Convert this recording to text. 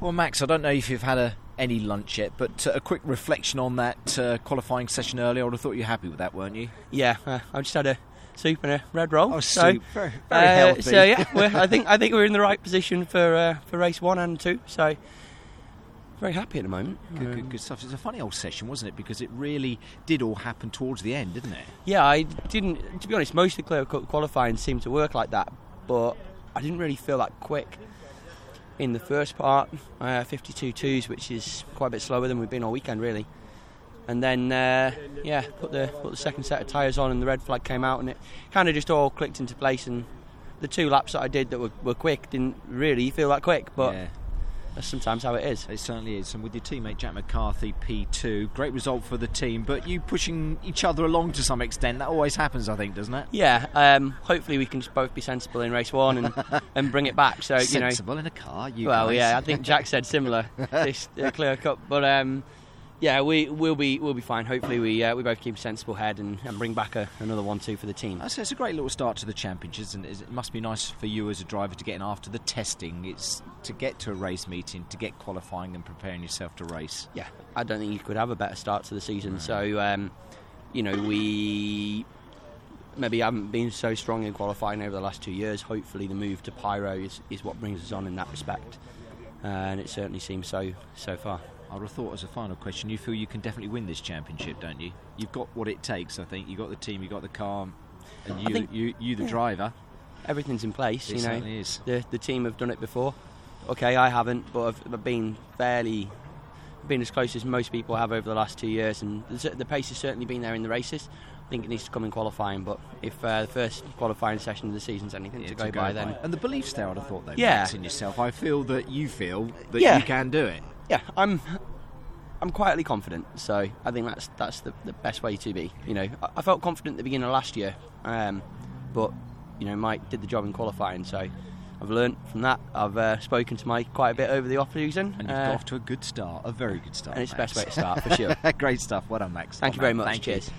Well, Max, I don't know if you've had a, any lunch yet, but uh, a quick reflection on that uh, qualifying session earlier. I would have thought you were happy with that, weren't you? Yeah, uh, I just had a soup and a red roll. Oh, so, soup. Very, very uh, healthy. So yeah, I think I think we're in the right position for uh, for race one and two. So very happy at the moment. Good, Um, good, good stuff. It was a funny old session, wasn't it? Because it really did all happen towards the end, didn't it? Yeah, I didn't. To be honest, most of the Clio qualifying seemed to work like that, but I didn't really feel that quick in the first part. Uh, 52 twos, which is quite a bit slower than we've been all weekend, really. And then, uh, yeah, put the put the second set of tyres on, and the red flag came out, and it kind of just all clicked into place. And the two laps that I did that were, were quick didn't really feel that quick, but yeah, that's sometimes how it is. it certainly is. And with your teammate Jack McCarthy, P2, great result for the team. But you pushing each other along to some extent, that always happens, I think, doesn't it? Yeah, um, hopefully we can just both be sensible in race one and, and bring it back. So you know, Sensible in a car, you well, guys. yeah, I think Jack said similar this uh, clear cut, but um, yeah, we will be we'll be fine. Hopefully, we uh, we both keep a sensible head and, and bring back a, another one two for the team. Say it's a great little start to the championships, and it must be nice for you as a driver to get in after the testing. It's to get to a race meeting, to get qualifying and preparing yourself to race. Yeah, I don't think you could have a better start to the season. So, um, you know, we maybe haven't been so strong in qualifying over the last two years. Hopefully, the move to Pyro is, is what brings us on in that respect, and it certainly seems so so far. I would have thought, as a final question, you feel you can definitely win this championship, don't you? You've got what it takes, I think. You've got the team, you've got the car, and you, think- you, you the driver. Everything's in place. It you know, certainly is. the the team have done it before. Okay, I haven't, but I've, I've been fairly been as close as most people have over the last two years, and the, the pace has certainly been there in the races. I think it needs to come in qualifying, but if uh, the first qualifying session of the season's anything Yeah, to go by, then And the belief's there, I'd have thought, though, Yeah. Max, in yourself. I feel that you feel that Yeah. you can do it. yeah, I'm I'm quietly confident. So I think that's that's the, the best way to be. You know, I, I felt confident at the beginning of last year, um, but you know, Mike did the job in qualifying, so. I've learnt from that. I've uh, spoken to Mike quite a bit over the off season, And you've uh, got off to a good start, a very good start. and it's the best way to start for sure. Great stuff. Well done, Max. Thank you very much. Thank you. Cheers.